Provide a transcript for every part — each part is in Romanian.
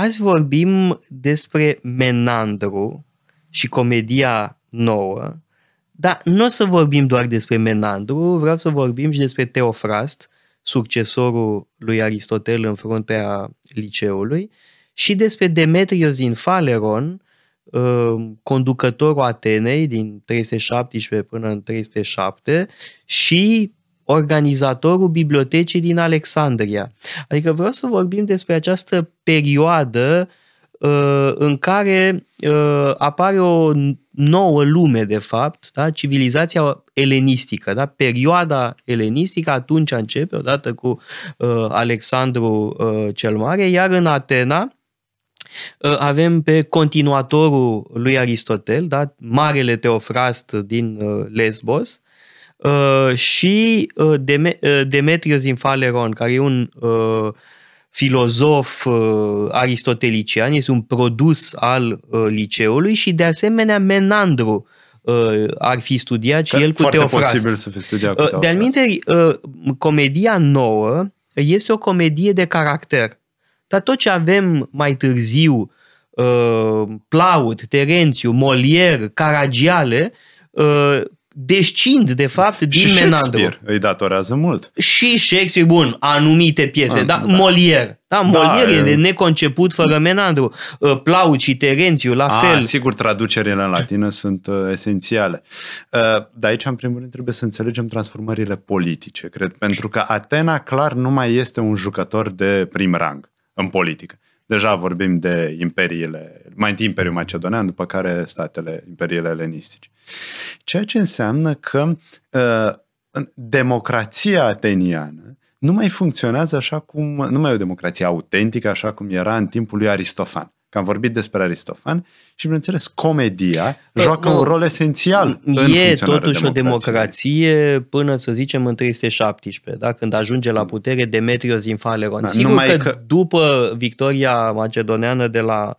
azi vorbim despre Menandru și comedia nouă, dar nu o să vorbim doar despre Menandru, vreau să vorbim și despre Teofrast, succesorul lui Aristotel în fruntea liceului, și despre Demetrios din Faleron, uh, conducătorul Atenei din 317 până în 307 și organizatorul bibliotecii din Alexandria. Adică vreau să vorbim despre această perioadă uh, în care uh, apare o nouă lume, de fapt, da? civilizația elenistică, da? perioada elenistică atunci începe, odată cu uh, Alexandru uh, cel Mare, iar în Atena uh, avem pe continuatorul lui Aristotel, da? marele Teofrast din uh, Lesbos, uh, și uh, Deme- uh, Demetrios din Faleron, care e un uh, filozof uh, aristotelician, este un produs al uh, liceului și de asemenea Menandru uh, ar fi studiat și Că el cu foarte Teofrast. posibil să fi studiat cu Uh, Teofrast. De alminte, uh, comedia nouă este o comedie de caracter. Dar tot ce avem mai târziu, uh, Plaut, Terențiu, Molière, Caragiale, uh, descind de fapt din și Menandru. Shakespeare îi datorează mult. Și Shakespeare, bun, anumite piese, Ah, dar da. Molière. Da, Molière Da, e e- de neconceput fără Menandru. Uh, Plaut și Terențiu, la A, fel. sigur, traducerile în latină sunt uh, esențiale. Uh, dar aici, în primul rând, trebuie să înțelegem transformările politice, cred, pentru că Atena clar nu mai este un jucător de prim rang în politică. Deja vorbim de imperiile, mai întâi Imperiul Macedonean, după care statele, imperiile elenistice. Ceea ce înseamnă că uh, în- democrația ateniană nu mai funcționează așa cum, nu mai e o democrație autentică așa cum era în timpul lui Aristofan. Că am vorbit despre Aristofan și, bineînțeles, comedia joacă nu. un rol esențial în E funcționarea totuși o democrației. democrație până, să zicem, în 317, da? când ajunge la putere Demetrios din Faleron. Da, Sigur numai că, că- după victoria macedoneană de la uh,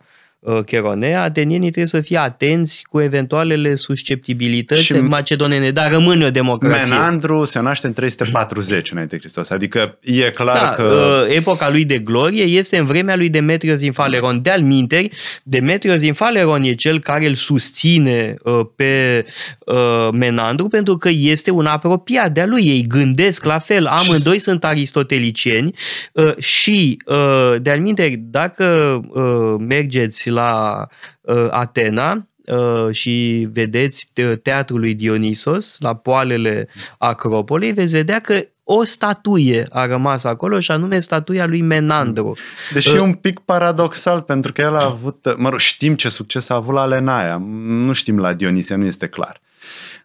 Cheronea, atenienii trebuie să fie atenți cu eventualele susceptibilități Și- macedonene, dar rămâne o democrație. Menandru se naște în 340 înainte de Hristos, adică e clar Da, că... uh, epoca lui de glorie este în vremea lui Demetrios din Faleron. De-al minteri, Demetrios din Faleron e cel care îl susține uh, pe uh, Menandru pentru că este un apropiat de-a lui. Ei gândesc la fel, amândoi sunt aristotelicieni uh, și, uh, de-al minteri, dacă uh, mergeți la uh, Atena, uh, și vedeți te- teatrul lui Dionisos la poalele Acropolei, veți vedea că o statuie a rămas acolo și anume statuia lui Menandru. Deși e un pic paradoxal, pentru că el a avut, mă rog, știm ce succes a avut la Lenaia, nu știm la Dionisie, nu este clar.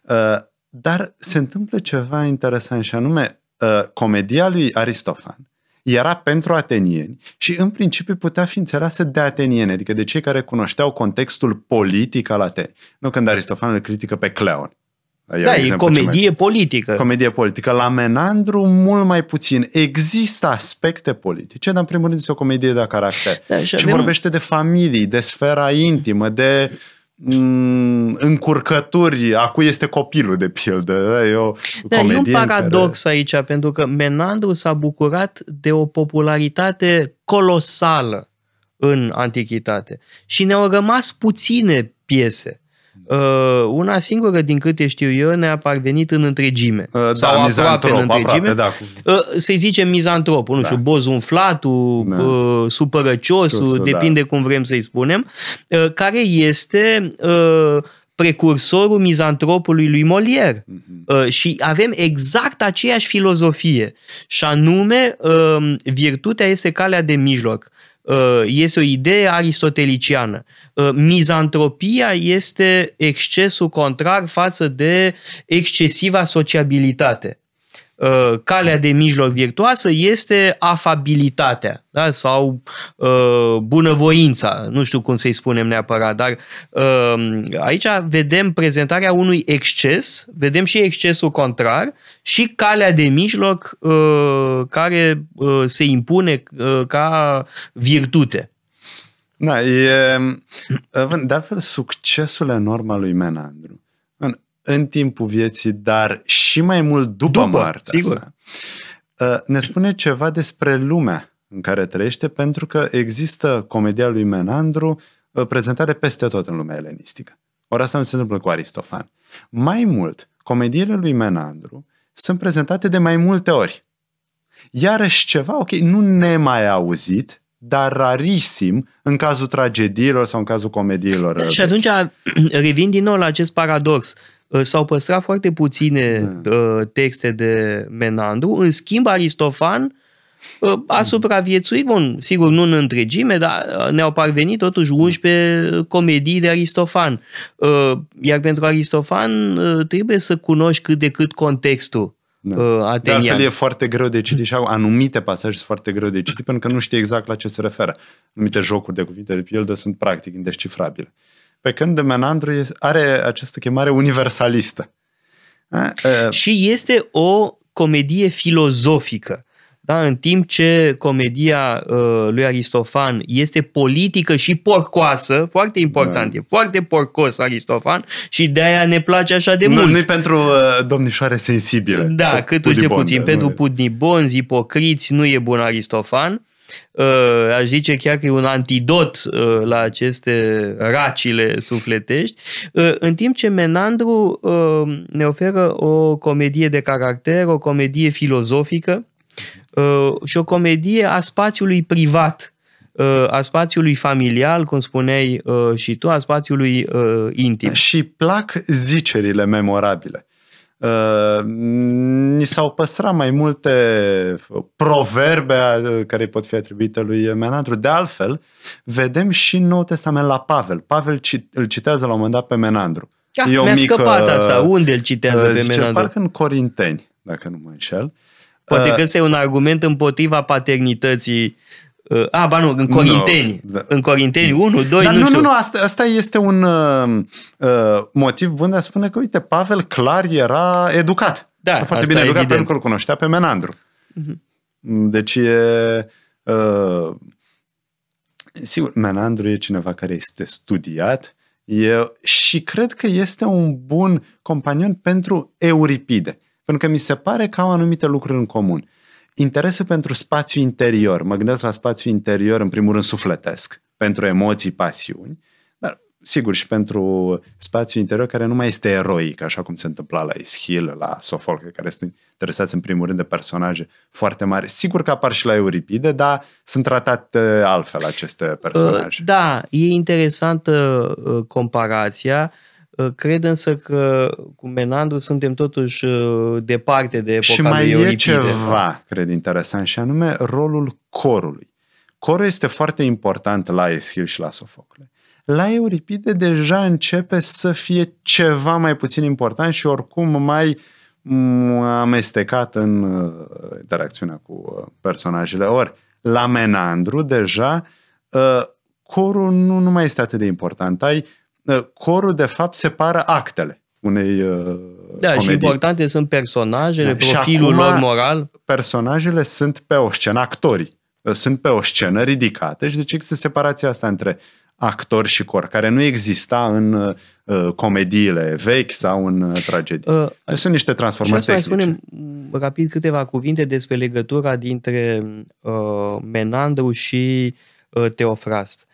Uh, Dar se întâmplă ceva interesant și anume, uh, comedia lui Aristofan era pentru atenieni și în principiu putea fi înțeleasă de atenieni, adică de cei care cunoșteau contextul politic al Atenei. Nu când Aristofan îl critică pe Cleon. Da, e exemplu cel mai- comedie politică. comedie politică. La Menandru mult mai puțin. Există aspecte politice, dar în primul rând este o comedie de caracter. Da, și și avem- vorbește de familii, de sfera intimă, de mm, încurcături, a cui este copilul, de pildă. E o Da, e un comedie în paradox aici, pentru că Menandru s-a bucurat de o popularitate colosală în antichitate și ne-au rămas puține piese. Uh, una singură, din câte știu eu, ne-a parvenit în întregime. Care, sau da, aproape mizantrop, în întregime. aproape, da, cu- Uh, să-i zicem mizantropul, nu Da. știu, bozumflatul, Da. uh, supărăciosul, Ciosul, depinde cum vrem să-i spunem, uh, care este uh, precursorul mizantropului lui Molière. Mhm. Uh, și avem exact aceeași filozofie, și anume uh, virtutea este calea de mijloc. Uh, este o idee aristoteliciană. Uh, mizantropia este excesul contrar față de excesiva sociabilitate. Uh, calea de mijloc virtuoasă este afabilitatea da? sau uh, bunăvoința, nu știu cum să-i spunem neapărat, dar uh, aici vedem prezentarea unui exces, vedem și excesul contrar și calea de mijloc uh, care uh, se impune uh, ca virtute. Da, e, de altfel, succesul enorm al lui Menandru în, în timpul vieții, dar și mai mult după, După, moartea sigur. sa, ne spune ceva despre lumea în care trăiește, pentru că există comedia lui Menandru uh, prezentare peste tot în lumea elenistică. Ori asta nu se întâmplă cu Aristofan. Mai mult, comediile lui Menandru sunt prezentate de mai multe ori. Iarăși ceva, ok, nu nemai auzit, dar rarisim în cazul tragediilor sau în cazul comediilor. Da, și atunci revin din nou la acest paradox. Uh, s-au păstrat foarte puține da. Uh, texte de Menandru, în schimb Aristofan uh, a supraviețuit, bun, sigur nu în întregime, dar ne-au parvenit totuși 11 comedii de Aristofan. Iar pentru Aristofan trebuie să cunoști cât de cât contextul da. atenian. De altfel e foarte greu de citit și anumite pasaje sunt foarte greu de citit pentru că nu știi exact la ce se referă. Anumite jocuri de cuvinte de pildă sunt practic indescifrabile. Pe când de Menandru are această chemare universalistă. Și este o comedie filozofică. Da? În timp ce comedia uh, lui Aristofan este politică și porcoasă, foarte important, da. e foarte porcos Aristofan și de aia ne place așa de nu, mult. Nu pentru uh, domnișoare sensibile. Da, cât de puțin. Pentru pudnibonzi, ipocriți, nu e bun Aristofan. Uh, aș zice chiar că e un antidot uh, la aceste racile sufletești, uh, în timp ce Menandru ne oferă o comedie de caracter, o comedie filozofică și o comedie a spațiului privat, a spațiului familial, cum spuneai și tu, a spațiului intim. Și plac zicerile memorabile. Uh, ni s-au păstrat mai multe proverbe uh, care pot fi atribuite lui Menandru. De altfel, vedem și în Nou Testament la Pavel. Pavel îl citează la un moment dat pe Menandru. Ah, e mi-a mică, scăpat asta. Unde îl citează uh, pe zice, Menandru? Parcă în Corinteni, dacă nu mă înșel. Poate că este un argument împotriva paternității Uh, a, ba nu, în Corinteni. No. Da. În Corinteni 1, 2, Dar nu, nu știu. Nu, nu, asta, asta este un uh, uh, motiv bun de a spune că, uite, Pavel clar era educat. Da, foarte bine educat evident. pentru că îl cunoștea pe Menandru. Uh-huh. Deci e... Uh, sigur, Menandru e cineva care este studiat e, și cred că este un bun companion pentru Euripide. Pentru că mi se pare că au anumite lucruri în comun interesul pentru spațiu interior, mă gândesc la spațiu interior în primul rând sufletesc, pentru emoții, pasiuni, dar sigur și pentru spațiu interior care nu mai este eroic, așa cum se întâmpla la Eschil, la Sofocle, care sunt interesați în primul rând de personaje foarte mari. Sigur că apar și la Euripide, dar sunt tratate altfel aceste personaje. Da, e interesantă uh, comparația. Uh, cred însă că cu Menandru suntem totuși uh, departe de epoca Și mai lui e ceva, cred, interesant, și anume rolul corului. Corul este foarte important la Eschil și la Sofocle. La Euripide deja începe să fie ceva mai puțin important și oricum mai mm, amestecat în uh, interacțiunea cu personajele. Ori, la Menandru deja corul nu, nu mai este atât de important. Ai Uh, corul de fapt separă actele unei uh, Da, comedii. și importante sunt personajele, da, profilul lor moral. Personajele sunt pe o scenă, actorii uh, sunt pe o scenă ridicată și deci există separația asta între actor și cor, care nu exista în uh, comediile vechi sau în uh, tragedii. Uh, deci sunt niște transformări și tehnice. mai spunem rapid câteva cuvinte despre legătura dintre uh, Menandru și uh, Teofrast.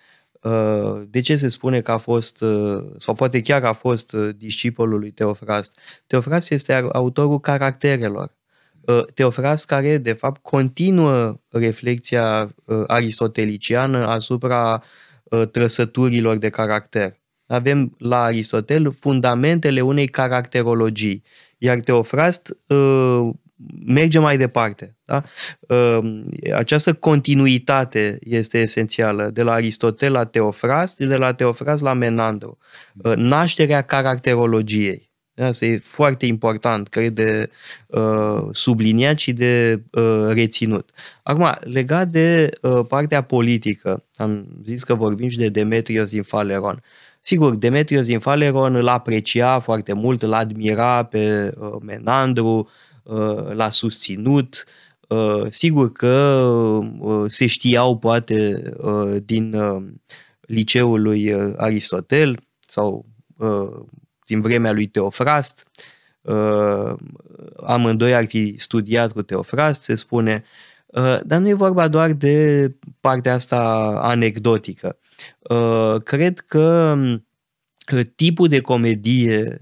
Uh, de ce se spune că a fost, uh, sau poate chiar a fost uh, discipolul lui Teofrast? Teofrast este autorul caracterelor. Teofrast care, de fapt, continuă reflexia aristoteliciană asupra trăsăturilor de caracter. Avem la Aristotel fundamentele unei caracterologii, iar Teofrast merge mai departe. Da? Ehm, această continuitate este esențială, de la Aristotel la Teofrast, de la Teofrast la Menandru. Ehm, nașterea caracterologiei. Asta e foarte important, cred, de uh, subliniat și de uh, reținut. Acum, legat de uh, partea politică, am zis că vorbim și de Demetrios din Faleron. Sigur, Demetrios din Faleron îl aprecia foarte mult, îl admira pe uh, Menandru, Uh, l-a susținut. Uh, sigur că uh, se știau poate din liceul lui Aristotel sau din vremea lui Teofrast. Amândoi ar fi studiat cu Teofrast, se spune. Uh, dar nu e vorba doar de partea asta anecdotică. Uh, cred că tipul de comedie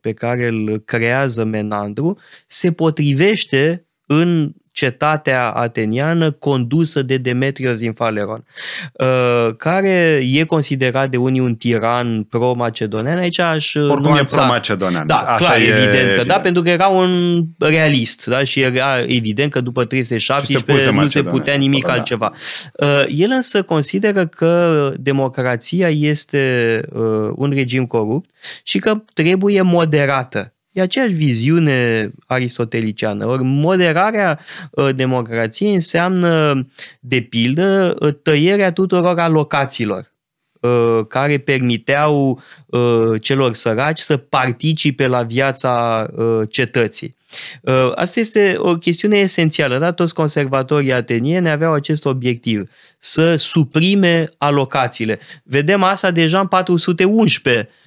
pe care îl creează Menandru se potrivește în cetatea ateniană condusă de Demetrios din Faleron, uh, care e considerat de unii un tiran pro-macedonian. Aici aș Oricum nuanța... e pro-macedonian. Da, Asta clar, e evident, evident că da, pentru că era un realist da, și era evident că după 317 nu se putea nimic da. altceva. Uh, el însă consideră că democrația este uh, un regim corupt și că trebuie moderată E aceeași viziune aristoteliciană. Ori moderarea uh, democrației înseamnă, de pildă, uh, tăierea tuturor alocațiilor uh, care permiteau celor săraci să participe la viața cetății. Asta este o chestiune esențială. Da? Toți conservatorii atenieni aveau acest obiectiv, să suprime alocațiile. Vedem asta deja în 411 Uh,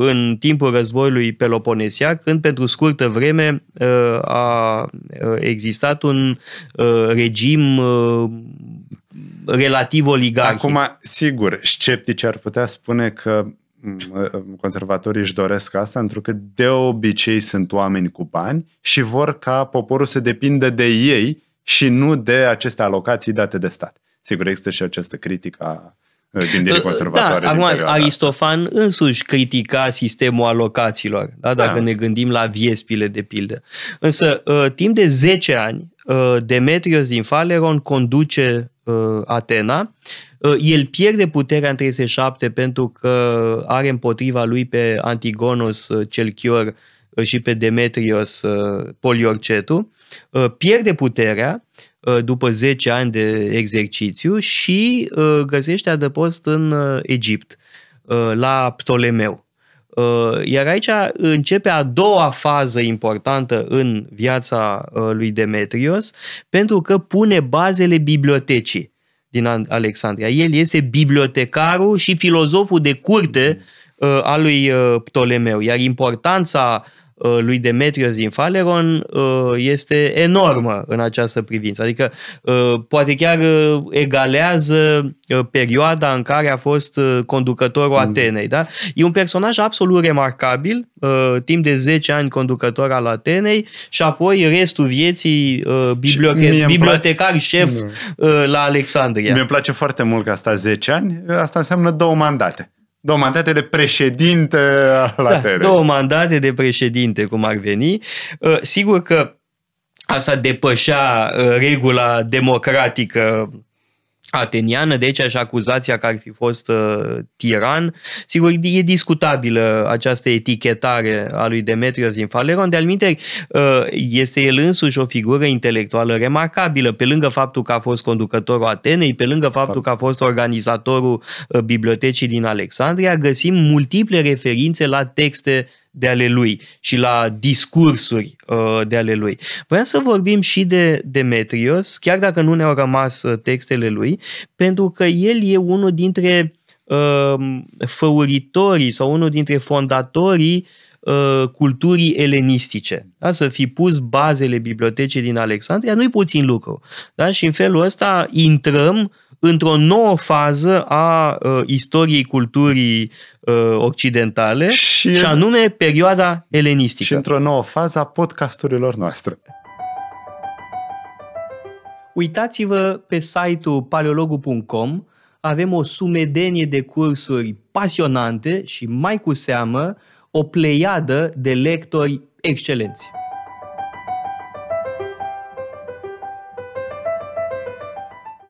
în timpul războiului Peloponesiac, când pentru scurtă vreme uh, a uh, existat un regim relativ oligarhic. Acum, sigur, sceptici ar putea spune că conservatorii își doresc asta, pentru că de obicei sunt oameni cu bani și vor ca poporul să depindă de ei și nu de aceste alocații date de stat. Sigur, există și această critică a gândirii conservatoare. Da, acum Aristofan însuși critica sistemul alocațiilor, da, dacă da. ne gândim la viespile de pildă. Însă, uh, timp de 10 ani, uh, Demetrios din Faleron conduce uh, Atena, el pierde puterea în 37 pentru că are împotriva lui pe Antigonos cel chior și pe Demetrios Poliorcetu, pierde puterea, Uh, după 10 ani de exercițiu și uh, găsește adăpost în uh, Egipt, la Ptolemeu. Iar aici începe a doua fază importantă în viața lui Demetrios, pentru că pune bazele bibliotecii din Alexandria. El este bibliotecarul și filozoful de curte al lui Ptolemeu, iar importanța Uh, lui Demetrios din Faleron uh, este enormă în această privință. Adică uh, poate chiar egalează perioada în care a fost conducătorul mm. Atenei. Da? E un personaj absolut remarcabil, timp de 10 ani conducător al Atenei și apoi restul vieții bibliote- bibliotecar șef la Alexandria. Mi-e place foarte mult că asta 10 ani, asta înseamnă două mandate. Două mandate de președinte la da, Două mandate de președinte, cum ar veni. Uh, sigur că asta depășea uh, regula democratică ateniană, de aici și acuzația că ar fi fost uh, tiran. Sigur, e discutabilă această etichetare a lui Demetrios din Faleron, de-al uh, este el însuși o figură intelectuală remarcabilă, pe lângă faptul că a fost conducătorul Atenei, pe lângă faptul că a fost organizatorul uh, bibliotecii din Alexandria, găsim multiple referințe la texte de ale lui și la discursuri uh, de ale lui. Vreau să vorbim și de Demetrios, chiar dacă nu ne-au rămas uh, textele lui, pentru că el e unul dintre uh, făuritorii sau unul dintre fondatorii uh, culturii elenistice. Da? Să fi pus bazele bibliotecii din Alexandria nu-i puțin lucru. Da? Și în felul ăsta intrăm într-o nouă fază a uh, istoriei culturii uh, occidentale și, și anume perioada elenistică. Și într-o nouă fază a podcasturilor noastre. Uitați-vă pe site-ul paleologu.com, avem o sumedenie de cursuri pasionante și mai cu seamă o pleiadă de lectori excelenți.